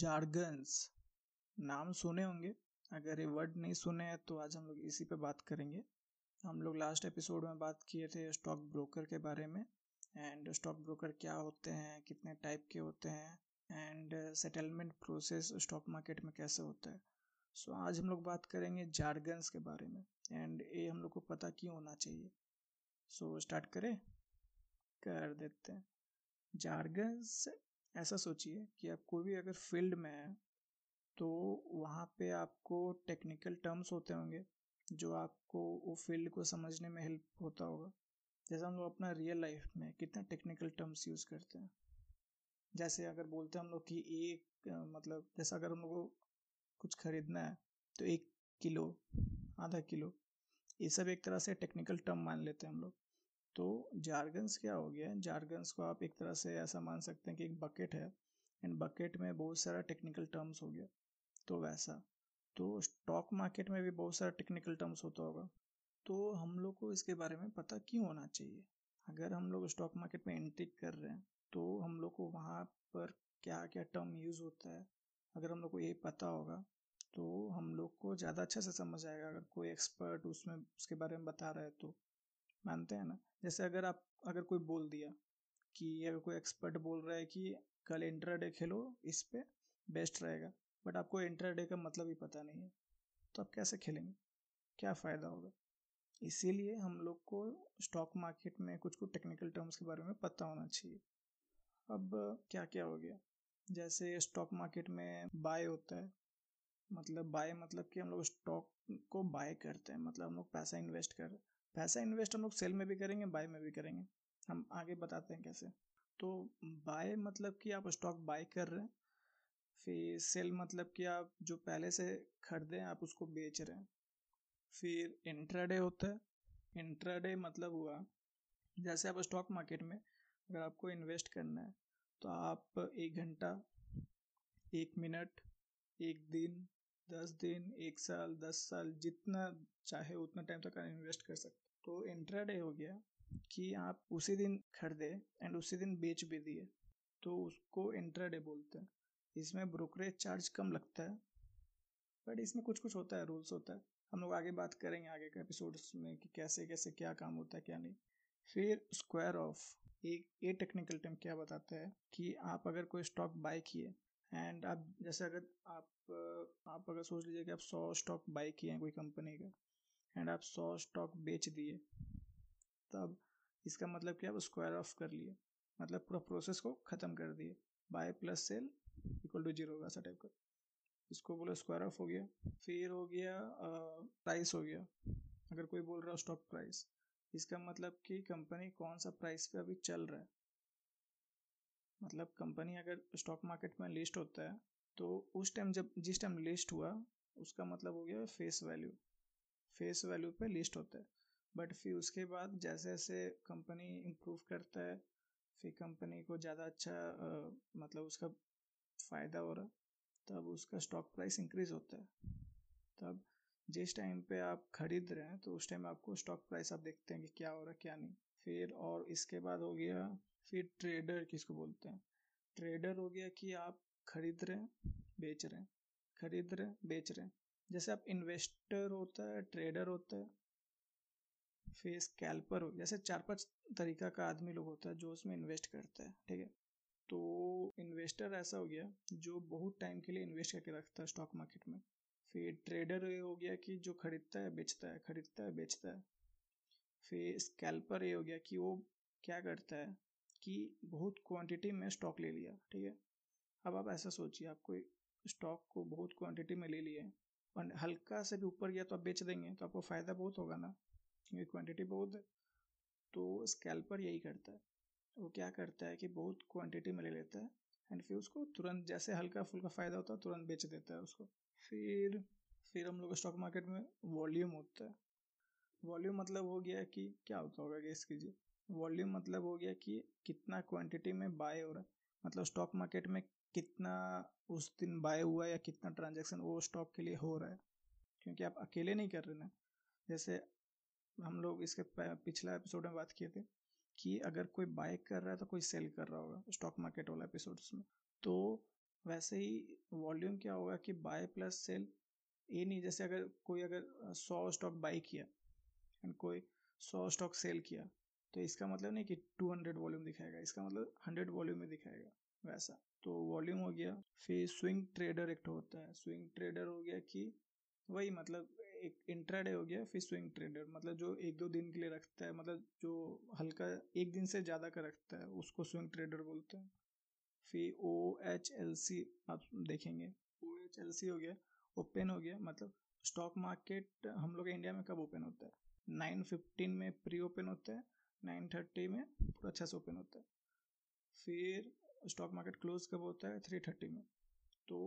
Jargons नाम सुने होंगे। अगर ये वर्ड नहीं सुने हैं तो आज हम लोग इसी पे बात करेंगे। हम लोग लास्ट एपिसोड में बात किए थे स्टॉक ब्रोकर के बारे में एंड स्टॉक ब्रोकर क्या होते हैं कितने टाइप के होते हैं and settlement process stock market में कैसे होता है। सो so, आज हम लोग बात करेंगे जार्गन्स के बारे में एंड ये हम लोग को पता क्यों होना चाहिए। सो so, स्टार्ट करें? कर देते हैं। जार्गन्स ऐसा सोचिए कि आप कोई भी अगर फ़ील्ड में है तो वहाँ पे आपको टेक्निकल टर्म्स होते होंगे, जो आपको वो फ़ील्ड को समझने में हेल्प होता होगा। जैसे हम लोग अपना रियल लाइफ में कितना टेक्निकल टर्म्स यूज़ करते हैं। जैसे अगर बोलते हैं हम लोग कि एक मतलब जैसे अगर हम लोग को कुछ खरीदना है तो एक किलो, आधा किलो, ये सब एक तरह से टेक्निकल टर्म मान लेते हैं हम लोग। तो जार्गन्स क्या हो गया? जार्गन्स को आप एक तरह से ऐसा मान सकते हैं कि एक बकेट है। एंड बकेट में बहुत सारा टेक्निकल टर्म्स हो गया। तो वैसा। तो स्टॉक मार्केट में भी बहुत सारा टेक्निकल टर्म्स होता होगा। तो हम लोग को इसके बारे में पता क्यों होना चाहिए? अगर हम लोग स्टॉक मार्केट में एंट्री कर रहे हैं तो हम लोग को वहाँ पर क्या क्या टर्म यूज़ होता है? अगर हम लोग को ये पता होगा तो हम लोग को ज़्यादा अच्छे से समझ आएगा। अगर कोई एक्सपर्ट उसमें, उसके बारे में बता रहा है तो। मानते हैं ना? जैसे अगर आप, अगर कोई बोल दिया कि, अगर कोई एक्सपर्ट बोल रहा है कि कल इंट्राडे खेलो, इस पे बेस्ट रहेगा। बट आपको इंट्राडे का मतलब ही पता नहीं है। तो आप कैसे खेलेंगे? क्या फ़ायदा होगा? इसीलिए हम लोग को स्टॉक मार्केट में कुछ कुछ टेक्निकल टर्म्स के बारे में पता होना चाहिए। अब क्या क्या हो गया? जैसे स्टॉक मार्केट में बाय होता है। मतलब बाय मतलब कि हम लोग स्टॉक को बाय करते हैं। मतलब हम लोग पैसा इन्वेस्ट कर पैसा इन्वेस्ट हम लोग सेल में भी करेंगे, बाय में भी करेंगे। हम आगे बताते हैं कैसे। तो बाय मतलब कि आप स्टॉक बाय कर रहे हैं, फिर सेल मतलब कि आप जो पहले से खरीदे आप उसको बेच रहे हैं। फिर इंट्राडे होता है। इंट्राडे मतलब हुआ, जैसे आप स्टॉक मार्केट में अगर आपको इन्वेस्ट करना है तो आप एक घंटा, एक मिनट, एक दिन दस दिन, एक साल, दस साल, जितना चाहे उतना टाइम तक आप इन्वेस्ट कर सकते तो इंट्राडे हो गया कि आप उसी दिन खरीदे एंड उसी दिन बेच भी दिए तो उसको इंट्राडे बोलते हैं। इसमें ब्रोकरेज चार्ज कम लगता है बट इसमें कुछ कुछ होता है रूल्स होता है। हम लोग आगे बात करेंगे आगे के एपिसोड्स में कि कैसे कैसे, क्या काम होता है, क्या नहीं। फिर स्क्वायर ऑफ़ एक, ये टेक्निकल टर्म क्या बताता है कि आप अगर कोई स्टॉक बाय किए एंड आप, जैसे अगर आप आप अगर सोच लीजिए कि आप सौ स्टॉक बाई किए हैं कोई कंपनी का एंड आप सौ स्टॉक बेच दिए, तब इसका मतलब कि आप स्क्वायर ऑफ़ कर लिए। मतलब पूरा प्रोसेस को ख़त्म कर दिए। Buy plus sell equal to zero ऐसा टाइप का। इसको बोले स्क्वायर ऑफ़ हो गया। फिर हो गया प्राइस हो गया। अगर कोई बोल रहा है स्टॉक प्राइस इसका मतलब कि कंपनी कौन सा प्राइस पे अभी चल रहा है? मतलब कंपनी अगर स्टॉक मार्केट में लिस्ट होता है तो उस टाइम जब जिस टाइम लिस्ट हुआ उसका मतलब हो गया फेस वैल्यू। फेस वैल्यू पे लिस्ट होता है। बट फिर उसके बाद जैसे जैसे कंपनी इम्प्रूव करता है फिर कंपनी को ज़्यादा अच्छा आ, मतलब उसका फ़ायदा हो रहा तब उसका स्टॉक प्राइस इंक्रीज होता है। तब जिस टाइम पे आप खरीद रहे हैं तो उस टाइम आपको स्टॉक प्राइस आप देखते हैं कि क्या हो रहा क्या नहीं। फिर और इसके बाद हो गया फिर ट्रेडर किसको बोलते हैं? ट्रेडर हो गया कि आप खरीद रहे हैं, बेच रहे हैं। खरीद रहे हैं, बेच रहे हैं। जैसे आप इन्वेस्टर होता है ट्रेडर होता है फिर स्कैल्पर हो जैसे चार पाँच तरीका का आदमी लोग होता है जो उसमें इन्वेस्ट करता है, ठीक है? तो इन्वेस्टर ऐसा हो गया जो बहुत टाइम के लिए इन्वेस्ट करके रखता है स्टॉक मार्केट में। फिर ट्रेडर ये हो गया कि जो खरीदता है, बेचता है, खरीदता है, बेचता है। फिर स्कैल्पर ये हो गया कि वो क्या करता है? कि बहुत क्वांटिटी में स्टॉक ले लिया, ठीक है? अब आप ऐसा सोचिए आप कोई स्टॉक को बहुत क्वांटिटी में ले लिए और हल्का से भी ऊपर गया तो आप बेच देंगे तो आपको फ़ायदा बहुत होगा ना? क्योंकि क्वांटिटी बहुत है तो स्कैल्पर यही करता है। वो क्या करता है कि बहुत क्वांटिटी में ले लेता है एंड फिर उसको तुरंत जैसे हल्का फुल्का फ़ायदा होता है, तुरंत बेच देता है उसको। फिर फिर हम लोग स्टॉक मार्केट में वॉल्यूम होता है। वॉल्यूम मतलब हो गया कि क्या होता होगा गेस कीजिए। वॉल्यूम मतलब हो गया कि कितना क्वांटिटी में बाय हो रहा है। मतलब स्टॉक मार्केट में कितना उस दिन बाय हुआ या कितना ट्रांजेक्शन वो स्टॉक के लिए हो रहा है। क्योंकि आप अकेले नहीं कर रहे ना। जैसे हम लोग इसके पिछला एपिसोड में बात किए थे कि अगर कोई बाय कर रहा है तो कोई सेल कर रहा होगा स्टॉक मार्केट वाला एपिसोड में। तो वैसे ही वॉल्यूम क्या होगा कि बाय प्लस सेल ये नहीं, जैसे अगर कोई अगर सौ स्टॉक बाई किया एंड कोई सौ स्टॉक सेल किया तो इसका मतलब नहीं कि टू हंड्रेड वॉल्यूम दिखाएगा, इसका मतलब हंड्रेड वॉल्यूम में दिखाएगा, वैसा। तो वॉल्यूम हो गया, फिर स्विंग ट्रेडर एक होता है। स्विंग ट्रेडर हो गया कि वही मतलब एक इंट्राडे हो गया, फिर स्विंग ट्रेडर मतलब जो एक दो दिन के लिए रखता है मतलब जो हल्का एक दिन से ज़्यादा का रखता है, उसको स्विंग ट्रेडर बोलते हैं। फिर ओ एच एल सी आप देखेंगे ओ एच एल सी हो गया ओपन हो गया मतलब स्टॉक मार्केट हम लोग इंडिया में कब ओपन होता है? नाइन फिफ्टीन में प्री ओपन होता है। नाइन थर्टी में पूरा अच्छा से ओपन होता है। फिर स्टॉक मार्केट क्लोज कब होता है? थ्री थर्टी में। तो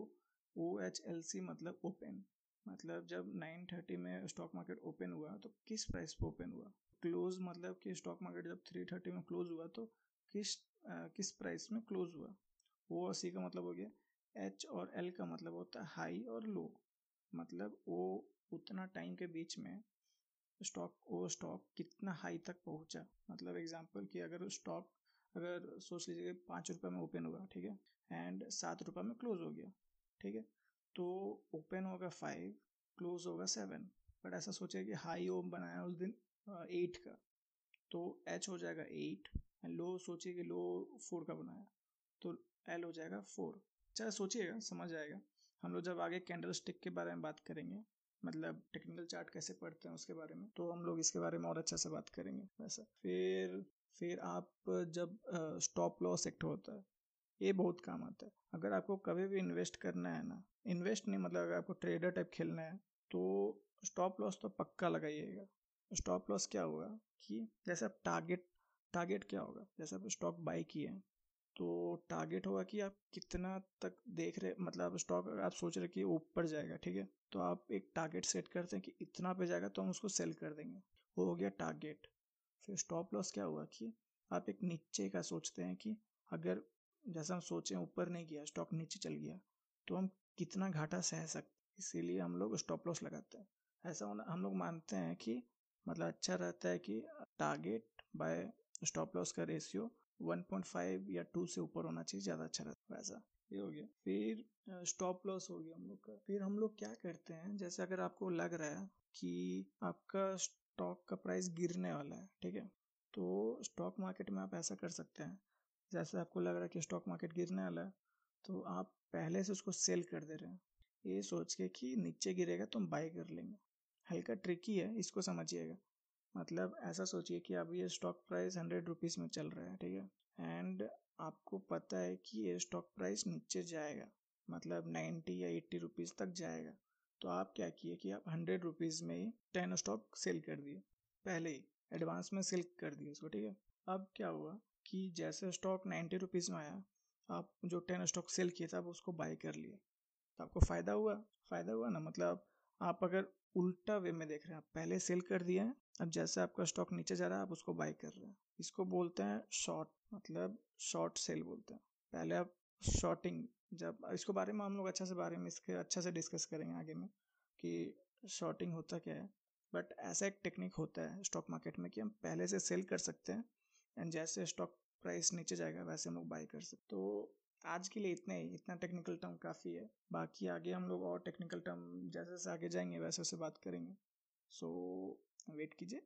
ओ एच एल सी मतलब ओपन। मतलब जब नाइन थर्टी में स्टॉक मार्केट ओपन हुआ तो किस प्राइस पे ओपन हुआ? क्लोज मतलब कि स्टॉक मार्केट जब थ्री थर्टी में क्लोज हुआ तो किस आ, किस प्राइस में क्लोज हुआ? ओ और सी का मतलब हो गया एच और एल का मतलब होता है हाई और लो। मतलब वो उतना टाइम के बीच में स्टॉक वो स्टॉक कितना हाई तक पहुँचा। मतलब एग्जांपल कि अगर स्टॉक अगर सोच लीजिए पाँच रुपये में ओपन हुआ, ठीक है? एंड सात रुपये में क्लोज हो गया, ठीक है? तो ओपन होगा फाइव क्लोज होगा सेवन बट ऐसा सोचे कि हाई ओम बनाया उस दिन एट का तो एच हो जाएगा एट एंड लो सोचिए कि लो फोर का बनाया तो एल हो जाएगा फोर अच्छा सोचिएगा, समझ आएगा। हम लोग जब आगे कैंडल स्टिक के बारे में बात करेंगे मतलब टेक्निकल चार्ट कैसे पढ़ते हैं उसके बारे में तो हम लोग इसके बारे में और अच्छा से बात करेंगे, वैसा। फिर फिर आप जब स्टॉप लॉस एक्ट होता है, ये बहुत काम आता है। अगर आपको कभी भी इन्वेस्ट करना है ना इन्वेस्ट नहीं मतलब अगर आपको ट्रेडर टाइप खेलना है तो स्टॉप लॉस तो पक्का लगाइएगा। स्टॉप लॉस क्या होगा कि जैसे आप टारगेट टारगेट क्या होगा? जैसे आप स्टॉक बाई किए तो टारगेट होगा कि आप कितना तक देख रहे मतलब स्टॉक आप सोच रहे कि ऊपर जाएगा, ठीक है? तो आप एक टारगेट सेट करते हैं कि इतना पे जाएगा तो हम उसको सेल कर देंगे। वो हो गया टारगेट फिर स्टॉप लॉस क्या हुआ कि आप एक नीचे का सोचते हैं कि अगर जैसा हम सोचें ऊपर नहीं गया स्टॉक नीचे चल गया तो हम कितना घाटा सह सकते इसीलिए हम लोग स्टॉप लॉस लगाते हैं। ऐसा होना, हम लोग मानते हैं कि मतलब अच्छा रहता है कि टारगेट बाय स्टॉप लॉस का रेशियो 1.5 या 2 से ऊपर होना चाहिए, ज़्यादा अच्छा रहता है। वैसा। ये हो गया। फिर स्टॉप लॉस हो गया हम लोग का। फिर हम लोग क्या करते हैं, जैसे अगर आपको लग रहा है कि आपका स्टॉक का प्राइस गिरने वाला है, ठीक है? तो स्टॉक मार्केट में आप ऐसा कर सकते हैं। जैसे आपको लग रहा है कि स्टॉक मार्केट गिरने वाला है तो आप पहले से उसको सेल कर दे रहे हैं। ये सोच के कि नीचे गिरेगा तो हम बाई कर लेंगे। हल्का ट्रिकी है, इसको समझिएगा। मतलब ऐसा सोचिए कि अब ये स्टॉक प्राइस हंड्रेड रुपीज़ में चल रहा है, ठीक है? एंड आपको पता है कि ये स्टॉक प्राइस नीचे जाएगा मतलब नाइन्टी या एट्टी रुपीज़ तक जाएगा। तो आप क्या किए कि आप हंड्रेड रुपीज़ में ही टेन स्टॉक सेल कर दिए, पहले ही एडवांस में सेल कर दिए उसको, ठीक है? अब क्या हुआ कि जैसे स्टॉक नाइन्टी रुपीज़ में आया, आप जो टेन स्टॉक सेल किए थे, आप उसको बाई कर लिए। तो आपको फ़ायदा हुआ? फ़ायदा हुआ ना? मतलब आप अगर उल्टा वे में देख रहे हैं, आप पहले सेल कर हैं, अब जैसे आपका स्टॉक नीचे जा रहा है, आप उसको बाई कर रहे हैं। इसको बोलते हैं शॉर्ट मतलब शॉर्ट सेल बोलते हैं। पहले आप शॉर्टिंग, जब, इसको बारे में हम लोग अच्छा से बारे में इसके अच्छा से डिस्कस करेंगे आगे में कि शॉर्टिंग होता क्या है। बट ऐसा एक टेक्निक होता है स्टॉक मार्केट में कि हम पहले से सेल कर सकते हैं, एंड जैसे स्टॉक प्राइस नीचे जाएगा, वैसे हम लोग बाई कर सकते तो आज के लिए इतना ही, इतना टेक्निकल टर्म काफ़ी है। बाकी आगे हम लोग और टेक्निकल टर्म जैसे जैसे आगे जाएँगे, वैसे वैसे बात करेंगे। सो वेट कीजिए।